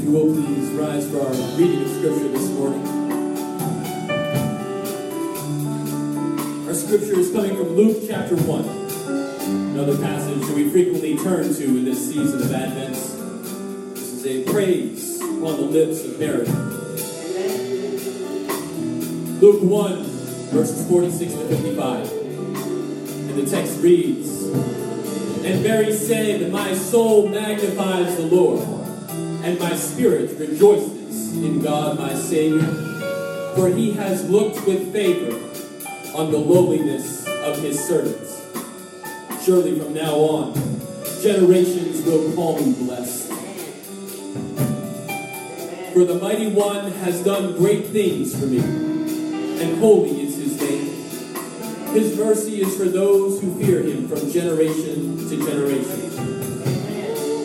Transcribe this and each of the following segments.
If you will please rise for our reading of Scripture this morning. Our Scripture is coming from Luke chapter 1, another passage that we frequently turn to in this season of Advent. This is a praise on the lips of Mary. Luke 1, verses 46 to 55. And the text reads, And Mary said, My soul magnifies the Lord, and my spirit rejoices in God my Savior, for he has looked with favor on the lowliness of his servants. Surely from now on, generations will call me blessed. For the mighty one has done great things for me, and holy is his name. His mercy is for those who fear him from generation to generation.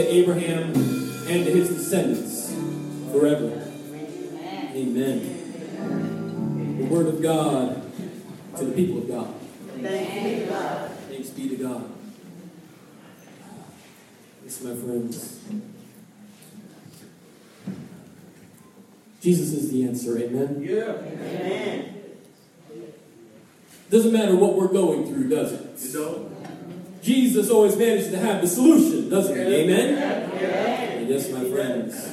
to Abraham and to his descendants forever. Amen. The word of God to the people of God. Thanks be to God. Yes, my friends. Jesus is the answer, amen? Yeah. Amen. Doesn't matter what we're going through, does it? You know? Jesus always manages to have the solution, doesn't he? Amen? Yes, my friends.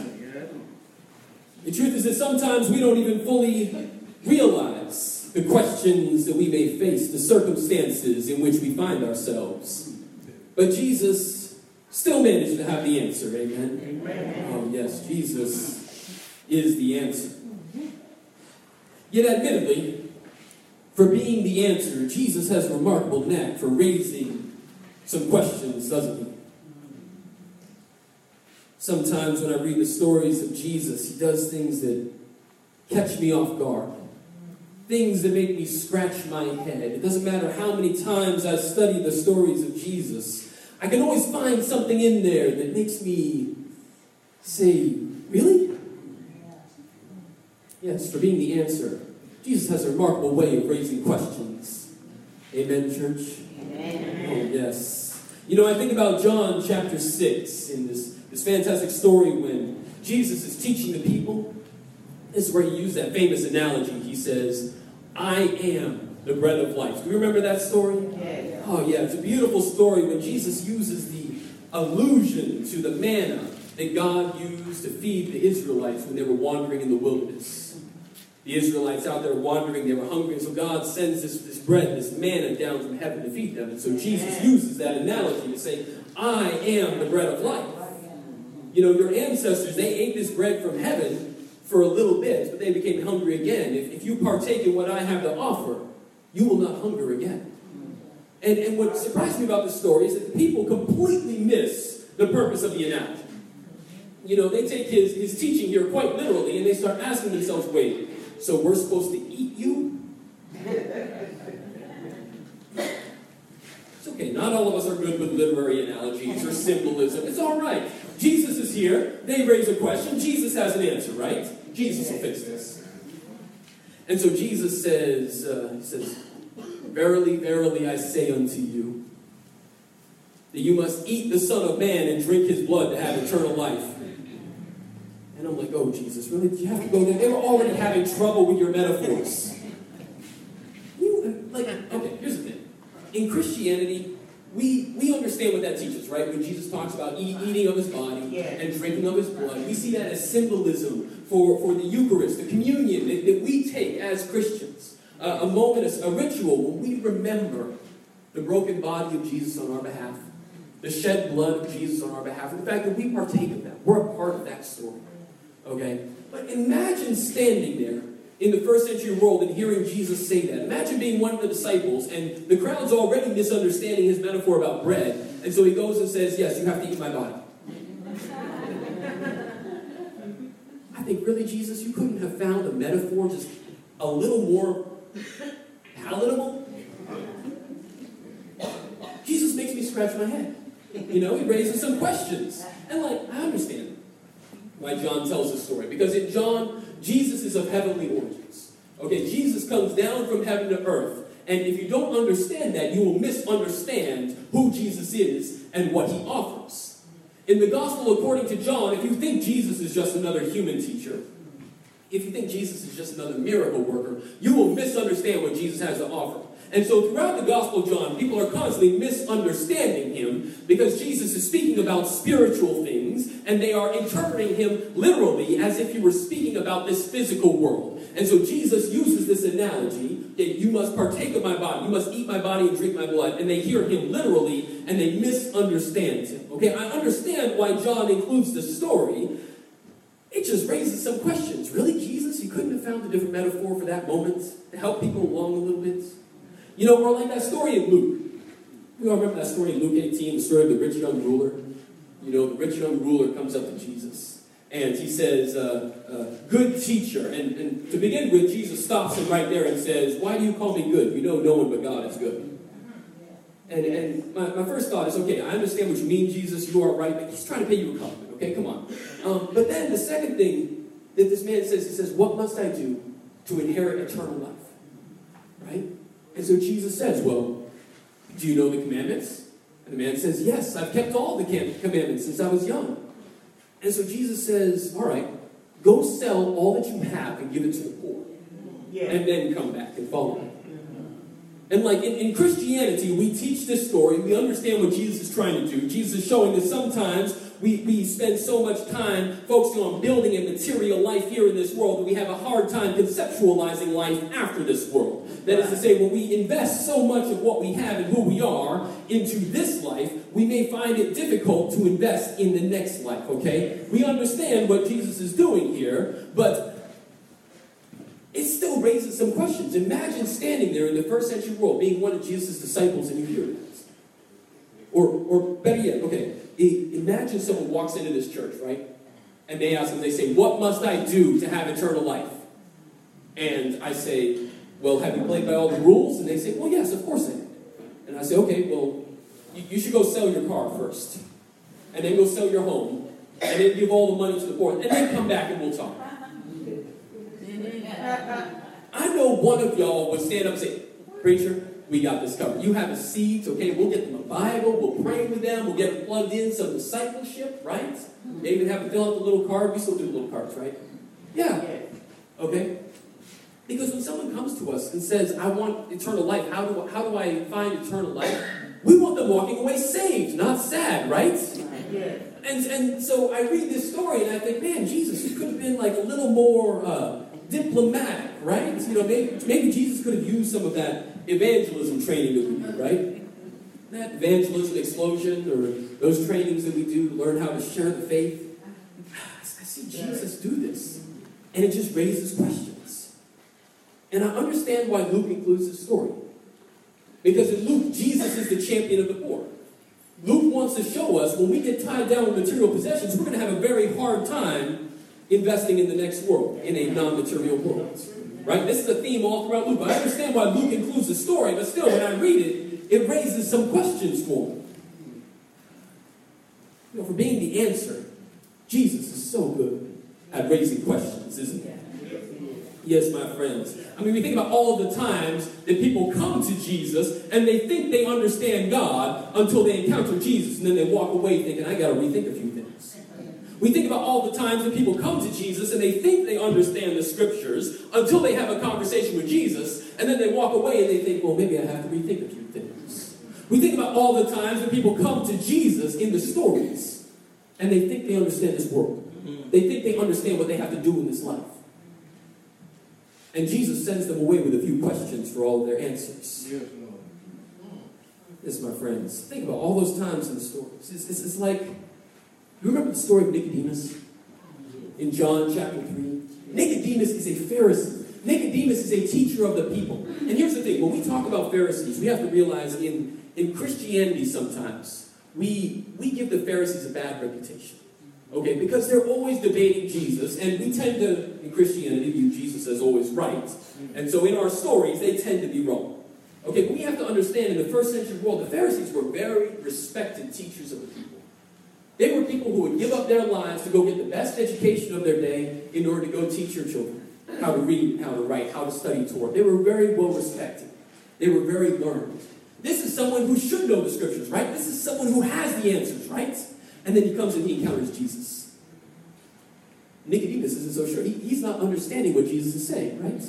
The truth is that sometimes we don't even fully realize the questions that we may face, the circumstances in which we find ourselves. But Jesus still managed to have the answer, amen? Amen. Oh, yes, Jesus is the answer. Yet, admittedly, for being the answer, Jesus has a remarkable knack for raising some questions, doesn't he? Sometimes when I read the stories of Jesus, he does things that catch me off guard. Things that make me scratch my head. It doesn't matter how many times I study the stories of Jesus, I can always find something in there that makes me say, Really? Yes, for being the answer. Jesus has a remarkable way of raising questions. Amen, church? Amen. Oh, yes. You know, I think about John chapter 6 in this, this fantastic story when Jesus is teaching the people. This is where he used that famous analogy. He says, I am the bread of life. Do you remember that story? Yes. Oh, yeah, it's a beautiful story when Jesus uses the allusion to the manna that God used to feed the Israelites when they were wandering in the wilderness. The Israelites out there wandering, they were hungry, and so God sends this, this bread, this manna down from heaven to feed them. And so Jesus uses that analogy to say, I am the bread of life. You know, your ancestors, they ate this bread from heaven for a little bit, but they became hungry again. If, if you partake in what I have to offer, you will not hunger again. And, and what surprised me about the story is that the people completely miss the purpose of the analogy. You know, they take his, his teaching here quite literally and they start asking themselves, wait, so we're supposed to eat you? It's okay, not all of us are good with literary analogies or symbolism. It's all right. Jesus is here. They raise a question. Jesus has an answer, right? Jesus will fix this. And so Jesus says, uh, he says, Verily, verily, I say unto you, that you must eat the Son of Man and drink his blood to have eternal life. And I'm like, oh, Jesus, really? You have to go there? They were already having trouble with your metaphors. You, like, okay, here's the thing. In Christianity, we, we understand what that teaches, right? When Jesus talks about eat, eating of his body and drinking of his blood, we see that as symbolism for, for the Eucharist, the communion that, that we take as Christians. Uh, a moment, a, a ritual when we remember the broken body of Jesus on our behalf, the shed blood of Jesus on our behalf, and the fact that we partake of that. We're a part of that story. Okay? But imagine standing there in the first century world and hearing Jesus say that. Imagine being one of the disciples and the crowd's already misunderstanding his metaphor about bread. And so he goes and says, Yes, you have to eat my body. I think, really, Jesus, you couldn't have found a metaphor just a little more palatable? Jesus makes me scratch my head. You know, he raises some questions. And, like, I understand why John tells this story. Because in John, Jesus is of heavenly origins. Okay, Jesus comes down from heaven to earth. And if you don't understand that, you will misunderstand who Jesus is and what he offers. In the gospel according to John, if you think Jesus is just another human teacher, if you think Jesus is just another miracle worker, you will misunderstand what Jesus has to offer. And so throughout the Gospel John, people are constantly misunderstanding him because Jesus is speaking about spiritual things and they are interpreting him literally as if he were speaking about this physical world. And so Jesus uses this analogy that you must partake of my body, you must eat my body and drink my blood. And they hear him literally and they misunderstand him. Okay, I understand why John includes the story. It just raises some questions. Really, Jesus? You couldn't have found a different metaphor for that moment to help people along a little bit? You know, or like that story in Luke. We all remember that story in Luke 18, the story of the rich young ruler. You know, the rich young ruler comes up to Jesus and he says, uh, uh, Good teacher. And, and to begin with, Jesus stops him right there and says, Why do you call me good? You know, no one but God is good. And, and my, my first thought is, okay, I understand what you mean, Jesus. You are right, but he's trying to pay you a compliment, okay? Come on. Um, but then the second thing that this man says, he says, What must I do to inherit eternal life? Right? And so Jesus says, Well, do you know the commandments? And the man says, Yes, I've kept all the commandments since I was young. And so Jesus says, All right, go sell all that you have and give it to the poor. Yeah. And then come back and follow me. And like in, in, Christianity, we teach this story, we understand what Jesus is trying to do. Jesus is showing that sometimes we, we spend so much time focusing on building a material life here in this world that we have a hard time conceptualizing life after this world. That is to say, when we invest so much of what we have and who we are into this life, we may find it difficult to invest in the next life, okay? We understand what Jesus is doing here, but it still raises some questions. Imagine standing there in the first century world, being one of Jesus' disciples, and you hear this. Or, or better yet, okay, imagine someone walks into this church, right? And they ask them, they say, What must I do to have eternal life? And I say, Well, have you played by all the rules? And they say, Well, yes, of course I did. And I say, Okay, well, you, you should go sell your car first. And then go sell your home. And then give all the money to the poor. And then come back and we'll talk. I know one of y'all would stand up and say, Preacher, we got this covered. You have a seat, okay? We'll get them a Bible, we'll pray with them, we'll get them plugged in, some discipleship, right? They even have to fill out the little card. We still do little cards, right? Yeah. Okay? Because when someone comes to us and says, I want eternal life, how do, how do I find eternal life? We want them walking away saved, not sad, right? Yeah. And, and so I read this story and I think, man, Jesus, you could have been like a little more uh, diplomatic, right? You know, maybe, maybe Jesus could have used some of that evangelism training that we do, right? That evangelism explosion or those trainings that we do to learn how to share the faith. I see Jesus do this. And it just raises questions. And I understand why Luke includes this story. Because in Luke, Jesus is the champion of the poor. Luke wants to show us when we get tied down with material possessions, we're going to have a very hard time investing in the next world, in a non material world. Right? This is a theme all throughout Luke. I understand why Luke includes the story, but still, when I read it, it raises some questions for me. You know, for being the answer, Jesus is so good at raising questions, isn't he? Yes, my friends. I mean, we think about all the times that people come to Jesus and they think they understand God until they encounter Jesus and then they walk away thinking, I got to rethink a few things. We think about all the times that people come to Jesus and they think they understand the scriptures until they have a conversation with Jesus, and then they walk away and they think, well, maybe I have to rethink a few things. We think about all the times that people come to Jesus in the stories and they think they understand this world. Mm-hmm. They think they understand what they have to do in this life. And Jesus sends them away with a few questions for all of their answers. Yes, my friends. Think about all those times in the stories. It's, it's, it's like you remember the story of Nicodemus in John chapter 3? Nicodemus is a Pharisee. Nicodemus is a teacher of the people. And here's the thing when we talk about Pharisees, we have to realize in, in Christianity sometimes, we, we give the Pharisees a bad reputation. Okay, because they're always debating Jesus, and we tend to, in Christianity, view Jesus as always right. And so in our stories, they tend to be wrong. Okay, but we have to understand in the first century world, the Pharisees were very respected teachers of the people. They were people who would give up their lives to go get the best education of their day in order to go teach your children how to read, how to write, how to study Torah. They were very well respected. They were very learned. This is someone who should know the scriptures, right? This is someone who has the answers, right? And then he comes and he encounters Jesus. Nicodemus isn't so sure. He, he's not understanding what Jesus is saying, right?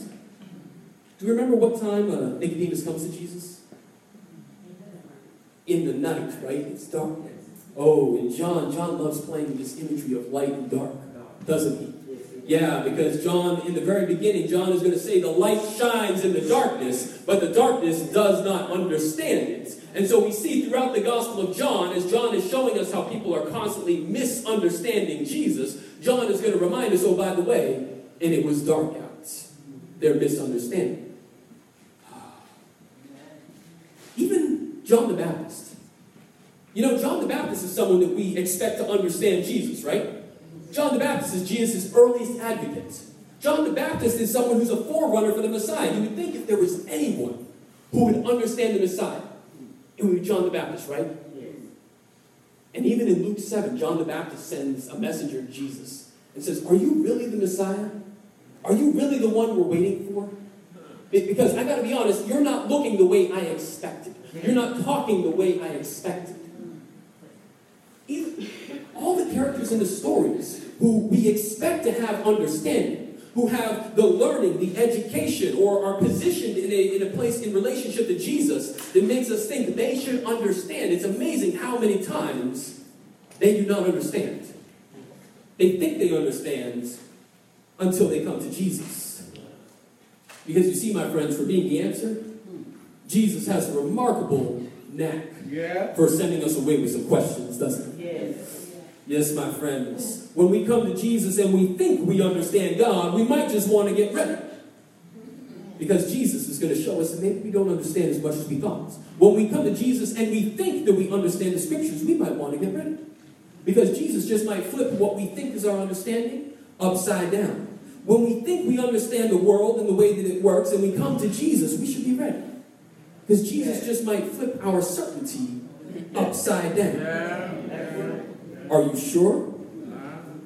Do you remember what time uh, Nicodemus comes to Jesus? In the night, right? It's dark. Oh, and John, John loves playing with this imagery of light and dark, doesn't he? Yeah, because John, in the very beginning, John is going to say the light shines in the darkness, but the darkness does not understand it. And so we see throughout the Gospel of John, as John is showing us how people are constantly misunderstanding Jesus, John is going to remind us, oh, by the way, and it was dark out. They're misunderstanding. Ah. Even John the Baptist. You know, John the Baptist is someone that we expect to understand Jesus, right? John the Baptist is Jesus' earliest advocate. John the Baptist is someone who's a forerunner for the Messiah. You would think if there was anyone who would understand the Messiah, it would be John the Baptist, right? And even in Luke 7, John the Baptist sends a messenger to Jesus and says, Are you really the Messiah? Are you really the one we're waiting for? Because I gotta be honest, you're not looking the way I expected. You're not talking the way I expected. Even, all the characters in the stories who we expect to have understanding, who have the learning, the education, or are positioned in a, in a place in relationship to Jesus that makes us think they should understand. It's amazing how many times they do not understand. They think they understand until they come to Jesus. Because you see, my friends, for being the answer, Jesus has a remarkable knack Yeah. for sending us away with some questions, doesn't he? Yes. Yes, my friends. When we come to Jesus and we think we understand God, we might just want to get ready. Because Jesus is going to show us that maybe we don't understand as much as we thought. When we come to Jesus and we think that we understand the scriptures, we might want to get ready. Because Jesus just might flip what we think is our understanding upside down. When we think we understand the world and the way that it works and we come to Jesus, we should be ready. Because Jesus just might flip our certainty upside down. Are you sure?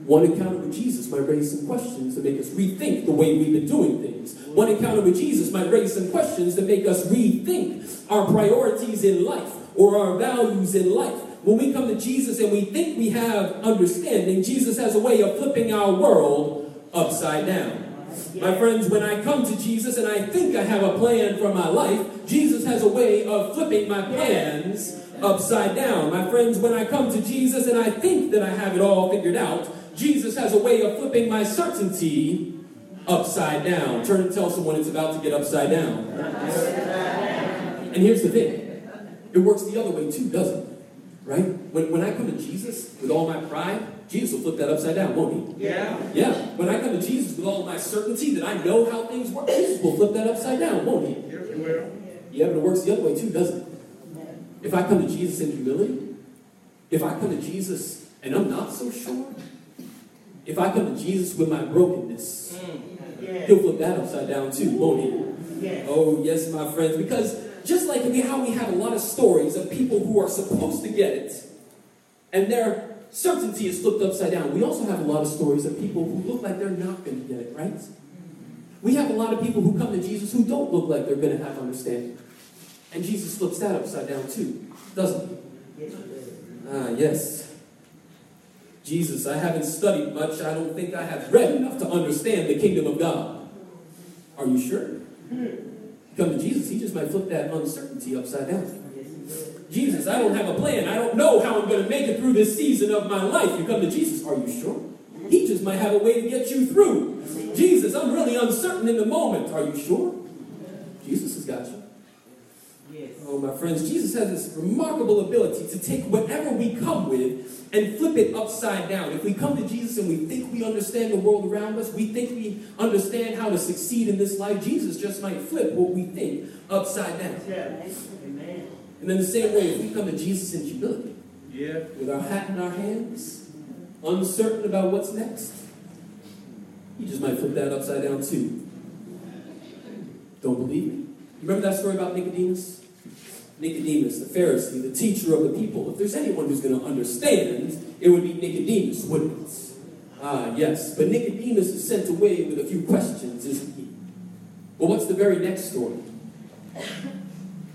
One encounter with Jesus might raise some questions to make us rethink the way we've been doing things. One encounter with Jesus might raise some questions to make us rethink our priorities in life or our values in life. When we come to Jesus and we think we have understanding, Jesus has a way of flipping our world upside down. My friends, when I come to Jesus and I think I have a plan for my life, Jesus has a way of flipping my plans upside down. My friends, when I come to Jesus and I think that I have it all figured out, Jesus has a way of flipping my certainty upside down. Turn and tell someone it's about to get upside down. And here's the thing it works the other way too, doesn't it? Right? When, when I come to Jesus with all my pride, Jesus will flip that upside down, won't he? Yeah. Yeah. When I come to Jesus with all my certainty that I know how things work, Jesus will flip that upside down, won't he? Yes, it will. Yeah, but it works the other way too, doesn't it? If I come to Jesus in humility, if I come to Jesus and I'm not so sure, if I come to Jesus with my brokenness, mm. Yes. he'll flip that upside down too, won't he? Yes. Oh, yes, my friends, because just like we, how we have a lot of stories of people who are supposed to get it, and their certainty is flipped upside down, we also have a lot of stories of people who look like they're not going to get it, right? We have a lot of people who come to Jesus who don't look like they're going to have understanding. And Jesus flips that upside down too, doesn't he? Ah, yes. Jesus, I haven't studied much. I don't think I have read enough to understand the kingdom of God. Are you sure? Come to Jesus, he just might flip that uncertainty upside down. Jesus, I don't have a plan. I don't know how I'm going to make it through this season of my life. You come to Jesus, are you sure? He just might have a way to get you through. Jesus, I'm really uncertain in the moment. Are you sure? Jesus has got you. Yes. Oh, my friends, Jesus has this remarkable ability to take whatever we come with and flip it upside down. If we come to Jesus and we think we understand the world around us, we think we understand how to succeed in this life, Jesus just might flip what we think upside down. Amen. And then the same way, if we come to Jesus in humility, Yeah. with our hat in our hands, uncertain about what's next, he just might flip that upside down too. Don't believe me? You remember that story about Nicodemus? Nicodemus, the Pharisee, the teacher of the people. If there's anyone who's going to understand, it would be Nicodemus, wouldn't it? Ah, yes. But Nicodemus is sent away with a few questions, isn't he? Well, what's the very next story?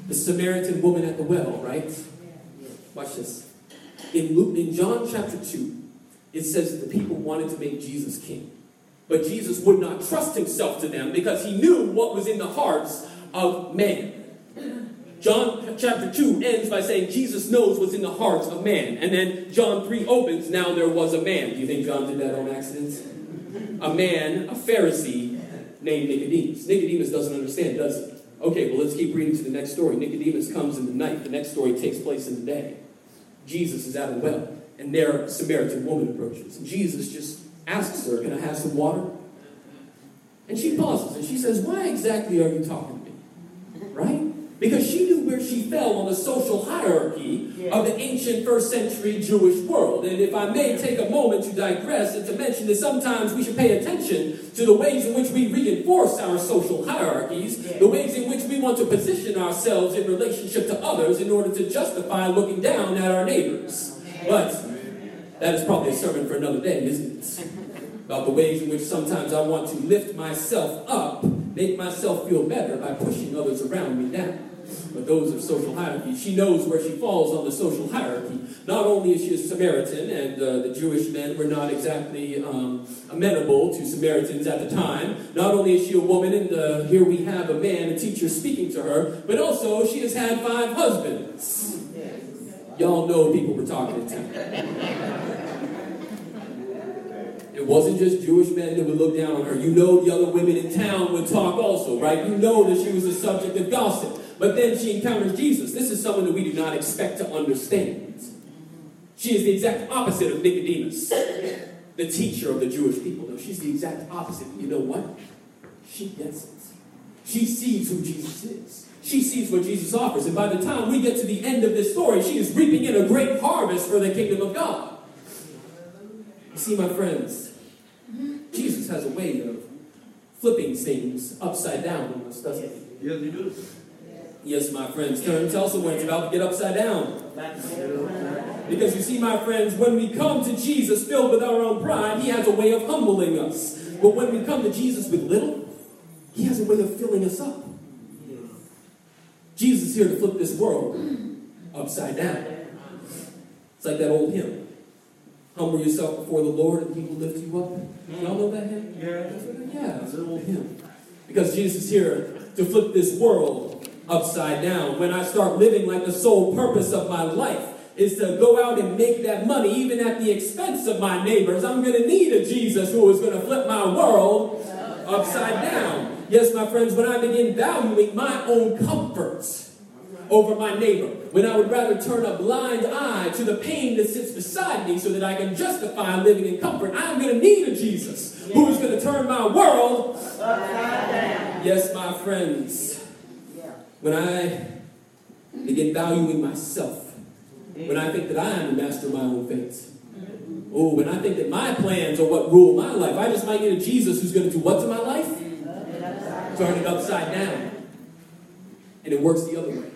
The Samaritan woman at the well, right? Watch this. In Luke, in John chapter 2, it says that the people wanted to make Jesus king. But Jesus would not trust himself to them because he knew what was in the hearts of man. John chapter 2 ends by saying Jesus knows what's in the hearts of man. And then John 3 opens, now there was a man. Do you think John did that on accident? A man, a Pharisee named Nicodemus. Nicodemus doesn't understand, does he? Okay, well, let's keep reading to the next story. Nicodemus comes in the night. The next story takes place in the day. Jesus is at a well, and there a Samaritan woman approaches. And Jesus just asks her, Can I have some water? And she pauses and she says, Why exactly are you talking to me? Right? Because she knew where she fell on the social hierarchy of the ancient first century Jewish world. And if I may take a moment to digress and to mention that sometimes we should pay attention to the ways in which we reinforce our social hierarchies, the ways in which we want to position ourselves in relationship to others in order to justify looking down at our neighbors. But that is probably a sermon for another day, isn't it? About the ways in which sometimes I want to lift myself up, make myself feel better by pushing others around me down but those of social hierarchy. She knows where she falls on the social hierarchy. Not only is she a Samaritan, and uh, the Jewish men were not exactly um, amenable to Samaritans at the time, not only is she a woman, and uh, here we have a man, a teacher, speaking to her, but also she has had five husbands. Y'all know people were talking to It wasn't just Jewish men that would look down on her. You know the other women in town would talk also, right? You know that she was the subject of gossip. But then she encounters Jesus. This is someone that we do not expect to understand. She is the exact opposite of Nicodemus, the teacher of the Jewish people. No, she's the exact opposite. You know what? She gets it. She sees who Jesus is. She sees what Jesus offers. And by the time we get to the end of this story, she is reaping in a great harvest for the kingdom of God. You see, my friends, Jesus has a way of flipping things upside down on us, doesn't he? Yes, he does. Yes, my friends, turn tell someone it's about to get upside down. Because you see, my friends, when we come to Jesus filled with our own pride, He has a way of humbling us. But when we come to Jesus with little, He has a way of filling us up. Jesus is here to flip this world upside down. It's like that old hymn. Humble yourself before the Lord and He will lift you up. Mm. Y'all know that hymn? Yeah. Yeah, it's an old hymn. Because Jesus is here to flip this world upside down. When I start living like the sole purpose of my life is to go out and make that money, even at the expense of my neighbors, I'm going to need a Jesus who is going to flip my world upside down. Yes, my friends, when I begin valuing my own comforts over my neighbor, when I would rather turn a blind eye to the pain that sits beside me so that I can justify living in comfort, I'm going to need a Jesus who is going to turn my world upside down. Yes, my friends. When I begin valuing myself, when I think that I am the master of my own fate, oh, when I think that my plans are what rule my life, I just might need a Jesus who's going to do what to my life? Turn it upside down. And it works the other way.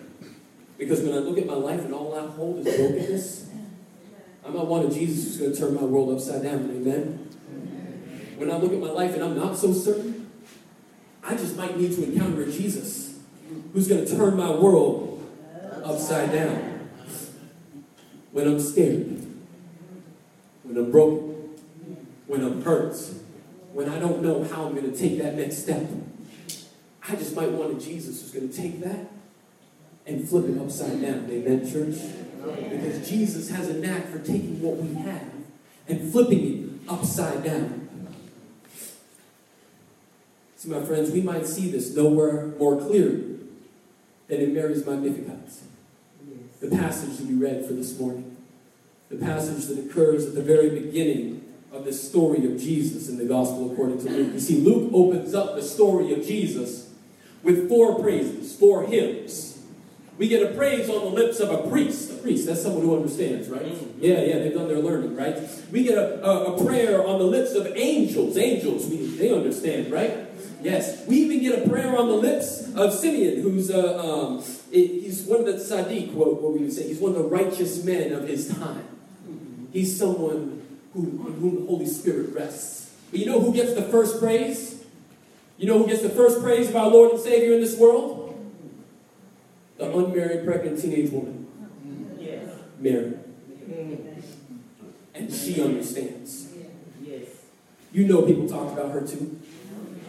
Because when I look at my life and all I hold is brokenness, I might want a Jesus who's going to turn my world upside down. Amen? When I look at my life and I'm not so certain, I just might need to encounter a Jesus who's going to turn my world upside down. When I'm scared, when I'm broken, when I'm hurt, when I don't know how I'm going to take that next step, I just might want a Jesus who's going to take that and flip it upside down. Amen, church? Because Jesus has a knack for taking what we have and flipping it upside down. See, my friends, we might see this nowhere more clearly than in Mary's Magnificat. The passage that we read for this morning. The passage that occurs at the very beginning of the story of Jesus in the Gospel according to Luke. You see, Luke opens up the story of Jesus with four praises, four hymns. We get a praise on the lips of a priest. A priest, that's someone who understands, right? Yeah, yeah, they've done their learning, right? We get a, a, a prayer on the lips of angels. Angels, we, they understand, right? Yes. We even get a prayer on the lips of Simeon, who's uh, um, he's one of the tzaddik, what, what we would say. He's one of the righteous men of his time. He's someone who, on whom the Holy Spirit rests. But you know who gets the first praise? You know who gets the first praise of our Lord and Savior in this world? The unmarried pregnant teenage woman. Yes. Mary. Mm. And she understands. You know people talked about her too.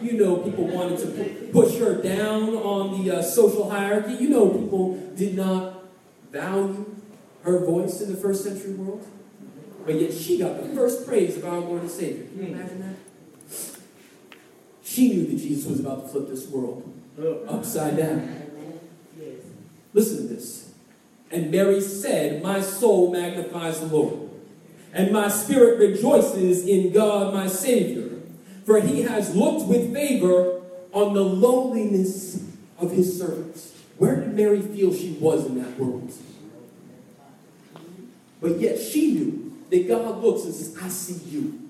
You know people wanted to pu- push her down on the uh, social hierarchy. You know people did not value her voice in the first century world. But yet she got the first praise of our Lord and Savior. Can you imagine that? She knew that Jesus was about to flip this world upside down. Listen to this. And Mary said, My soul magnifies the Lord, and my spirit rejoices in God my Savior, for he has looked with favor on the lowliness of his servants. Where did Mary feel she was in that world? But yet she knew that God looks and says, I see you.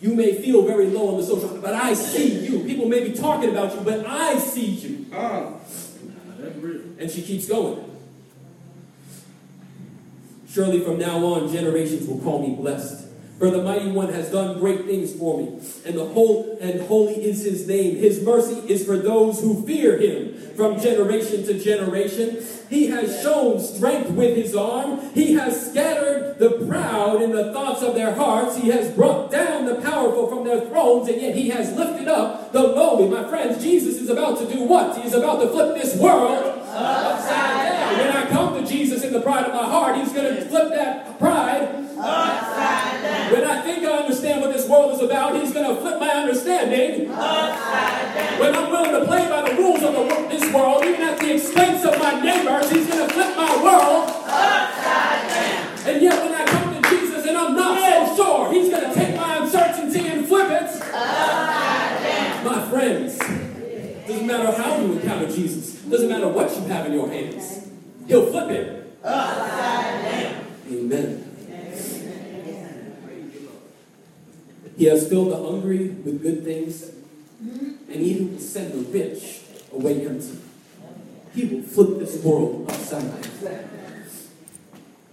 You may feel very low on the social, but I see you. People may be talking about you, but I see you. Uh. And she keeps going. Surely from now on, generations will call me blessed. For the mighty one has done great things for me, and the whole and holy is his name. His mercy is for those who fear him from generation to generation. He has shown strength with his arm. He has scattered the proud in the thoughts of their hearts. He has brought down their thrones, and yet he has lifted up the lowly. My friends, Jesus is about to do what? He is about to flip this world upside down. When I come to Jesus in the pride of my heart, he's going to flip that pride Upside down. when I think I understand what this world is about, he's going to flip my understanding. Upside down. When I'm willing to play by the rules of the, this world, even at the expense of my neighbors, he's going to flip my world. Upside down. And yet when I come to Jesus and I'm not so sure, he's going to take my uncertainty and flip it. Upside down. My friends, doesn't matter how you encounter Jesus, doesn't matter what you have in your hands, he'll flip it. Upside down. Amen. He has filled the hungry with good things, and he will send the rich away empty. He will flip world upside down.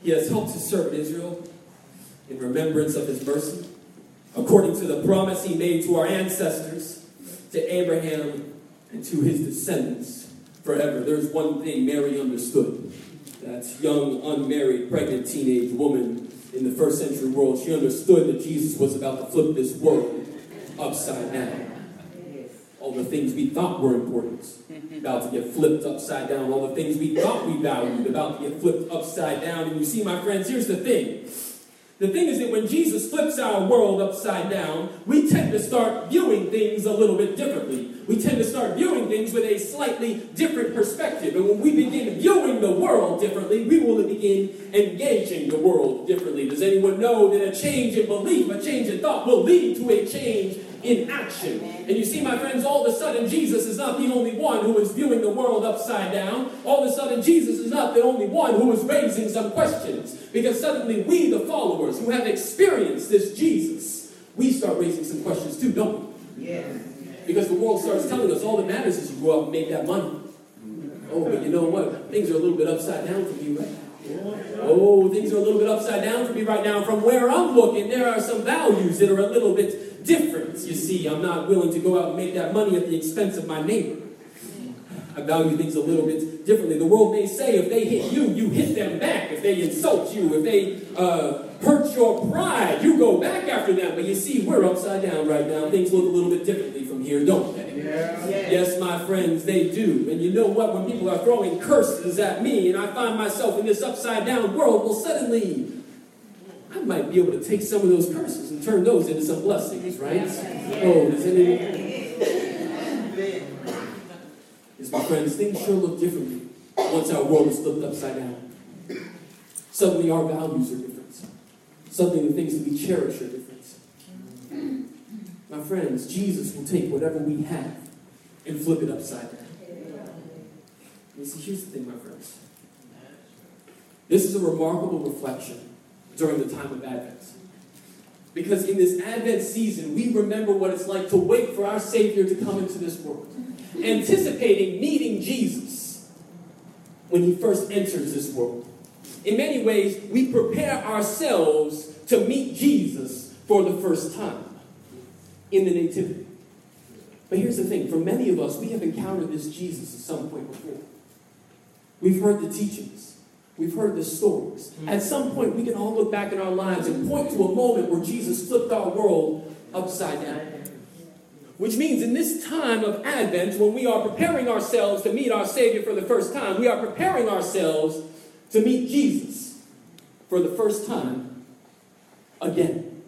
He has helped to serve Israel in remembrance of his mercy, according to the promise he made to our ancestors, to Abraham, and to his descendants forever. There's one thing Mary understood. That young, unmarried, pregnant teenage woman in the first century world, she understood that Jesus was about to flip this world upside down. All the things we thought were important, mm-hmm. about to get flipped upside down. All the things we thought we valued, about to get flipped upside down. And you see, my friends, here's the thing. The thing is that when Jesus flips our world upside down, we tend to start viewing things a little bit differently. We tend to start viewing things with a slightly different perspective. And when we begin viewing the world differently, we will begin engaging the world differently. Does anyone know that a change in belief, a change in thought, will lead to a change in action? And you see, my friends, all of a sudden, Jesus is not the only one who is viewing the world upside down. All of a sudden, Jesus is not the only one who is raising some questions. Because suddenly, we, the followers who have experienced this Jesus, we start raising some questions too, don't we? Yeah. Because the world starts telling us all that matters is you go out and make that money. Oh, but you know what? Things are a little bit upside down for me right now. Oh, things are a little bit upside down for me right now. From where I'm looking, there are some values that are a little bit different. You see, I'm not willing to go out and make that money at the expense of my neighbor. I value things a little bit differently. The world may say if they hit you, you hit them back. If they insult you, if they uh, hurt your pride, you go back after them. But you see, we're upside down right now. Things look a little bit differently from here, don't they? Yes. Yes, my friends, they do. And you know what? When people are throwing curses at me and I find myself in this upside down world, well, suddenly I might be able to take some of those curses and turn those into some blessings, right? Oh, does anyone? Yes, my friends, things sure look differently once our world is flipped upside down. Suddenly our values are different. Suddenly the things that we cherish are different. My friends, Jesus will take whatever we have and flip it upside down. You see, here's the thing, my friends. This is a remarkable reflection during the time of Advent. Because in this Advent season, we remember what it's like to wait for our Savior to come into this world, anticipating meeting Jesus when he first enters this world. In many ways, we prepare ourselves to meet Jesus for the first time in the Nativity. But here's the thing for many of us, we have encountered this Jesus at some point before. We've heard the teachings, we've heard the stories. At some point, we can all look back in our lives and point to a moment where Jesus flipped our world upside down. Which means in this time of Advent, when we are preparing ourselves to meet our Savior for the first time, we are preparing ourselves to meet Jesus for the first time again.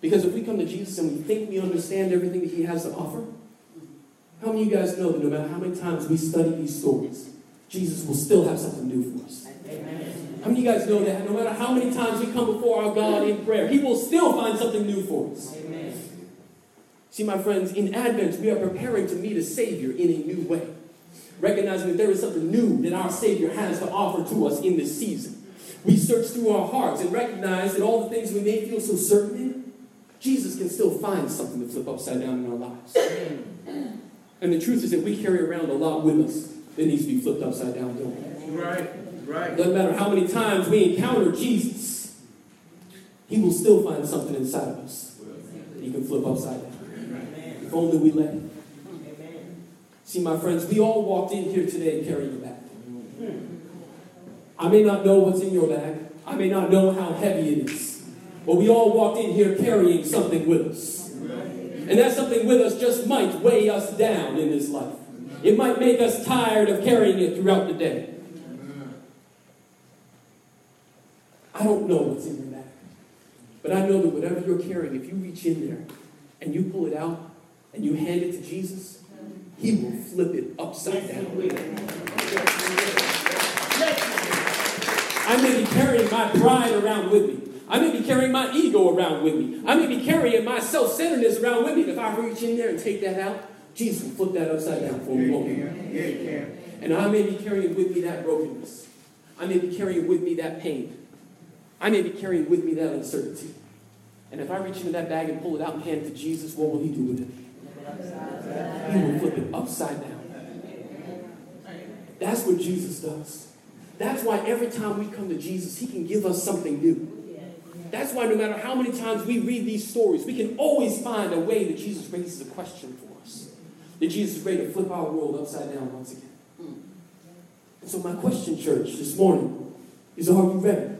Because if we come to Jesus and we think we understand everything that He has to offer, how many of you guys know that no matter how many times we study these stories, Jesus will still have something new for us? How many of you guys know that no matter how many times we come before our God in prayer, He will still find something new for us? See, my friends, in Advent, we are preparing to meet a Savior in a new way, recognizing that there is something new that our Savior has to offer to us in this season. We search through our hearts and recognize that all the things we may feel so certain in, Jesus can still find something to flip upside down in our lives. And the truth is that we carry around a lot with us that needs to be flipped upside down, don't we? Right, right. Doesn't matter how many times we encounter Jesus, He will still find something inside of us that He can flip upside down. If only we let Him. See, my friends, we all walked in here today carrying a bag. I may not know what's in your bag. I may not know how heavy it is. But we all walked in here carrying something with us. And that something with us just might weigh us down in this life. It might make us tired of carrying it throughout the day. I don't know what's in your bag. But I know that whatever you're carrying, if you reach in there and you pull it out and you hand it to Jesus, He will flip it upside down. I may be carrying my pride around with me. I may be carrying my ego around with me. I may be carrying my self centeredness around with me. If I reach in there and take that out, Jesus will flip that upside down for me. won't? Yeah, you can. And I may be carrying with me that brokenness. I may be carrying with me that pain. I may be carrying with me that uncertainty. And if I reach into that bag and pull it out and hand it to Jesus, what will he do with it? He will flip it upside down. That's what Jesus does. That's why every time we come to Jesus, he can give us something new. That's why no matter how many times we read these stories, we can always find a way that Jesus raises a question for us. That Jesus is ready to flip our world upside down once again. And so my question, church, this morning is are you ready?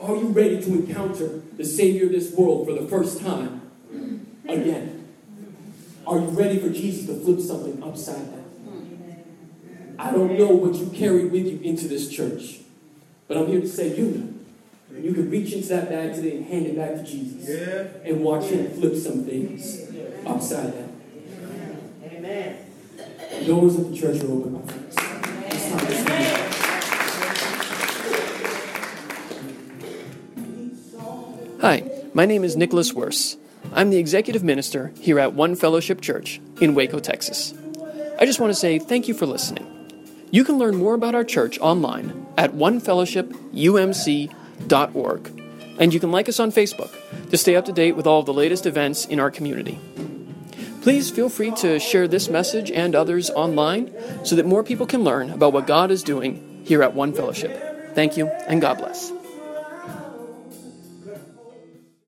Are you ready to encounter the Savior of this world for the first time again? Are you ready for Jesus to flip something upside down? I don't know what you carry with you into this church, but I'm here to say you know. And you can reach into that bag today and hand it back to Jesus and watch him flip some things upside down. Doors of the church are open, my friends. Hi, my name is Nicholas Worse. I'm the executive minister here at One Fellowship Church in Waco, Texas. I just want to say thank you for listening. You can learn more about our church online at onefellowshipumc.org, and you can like us on Facebook to stay up to date with all of the latest events in our community. Please feel free to share this message and others online so that more people can learn about what God is doing here at One Fellowship. Thank you, and God bless.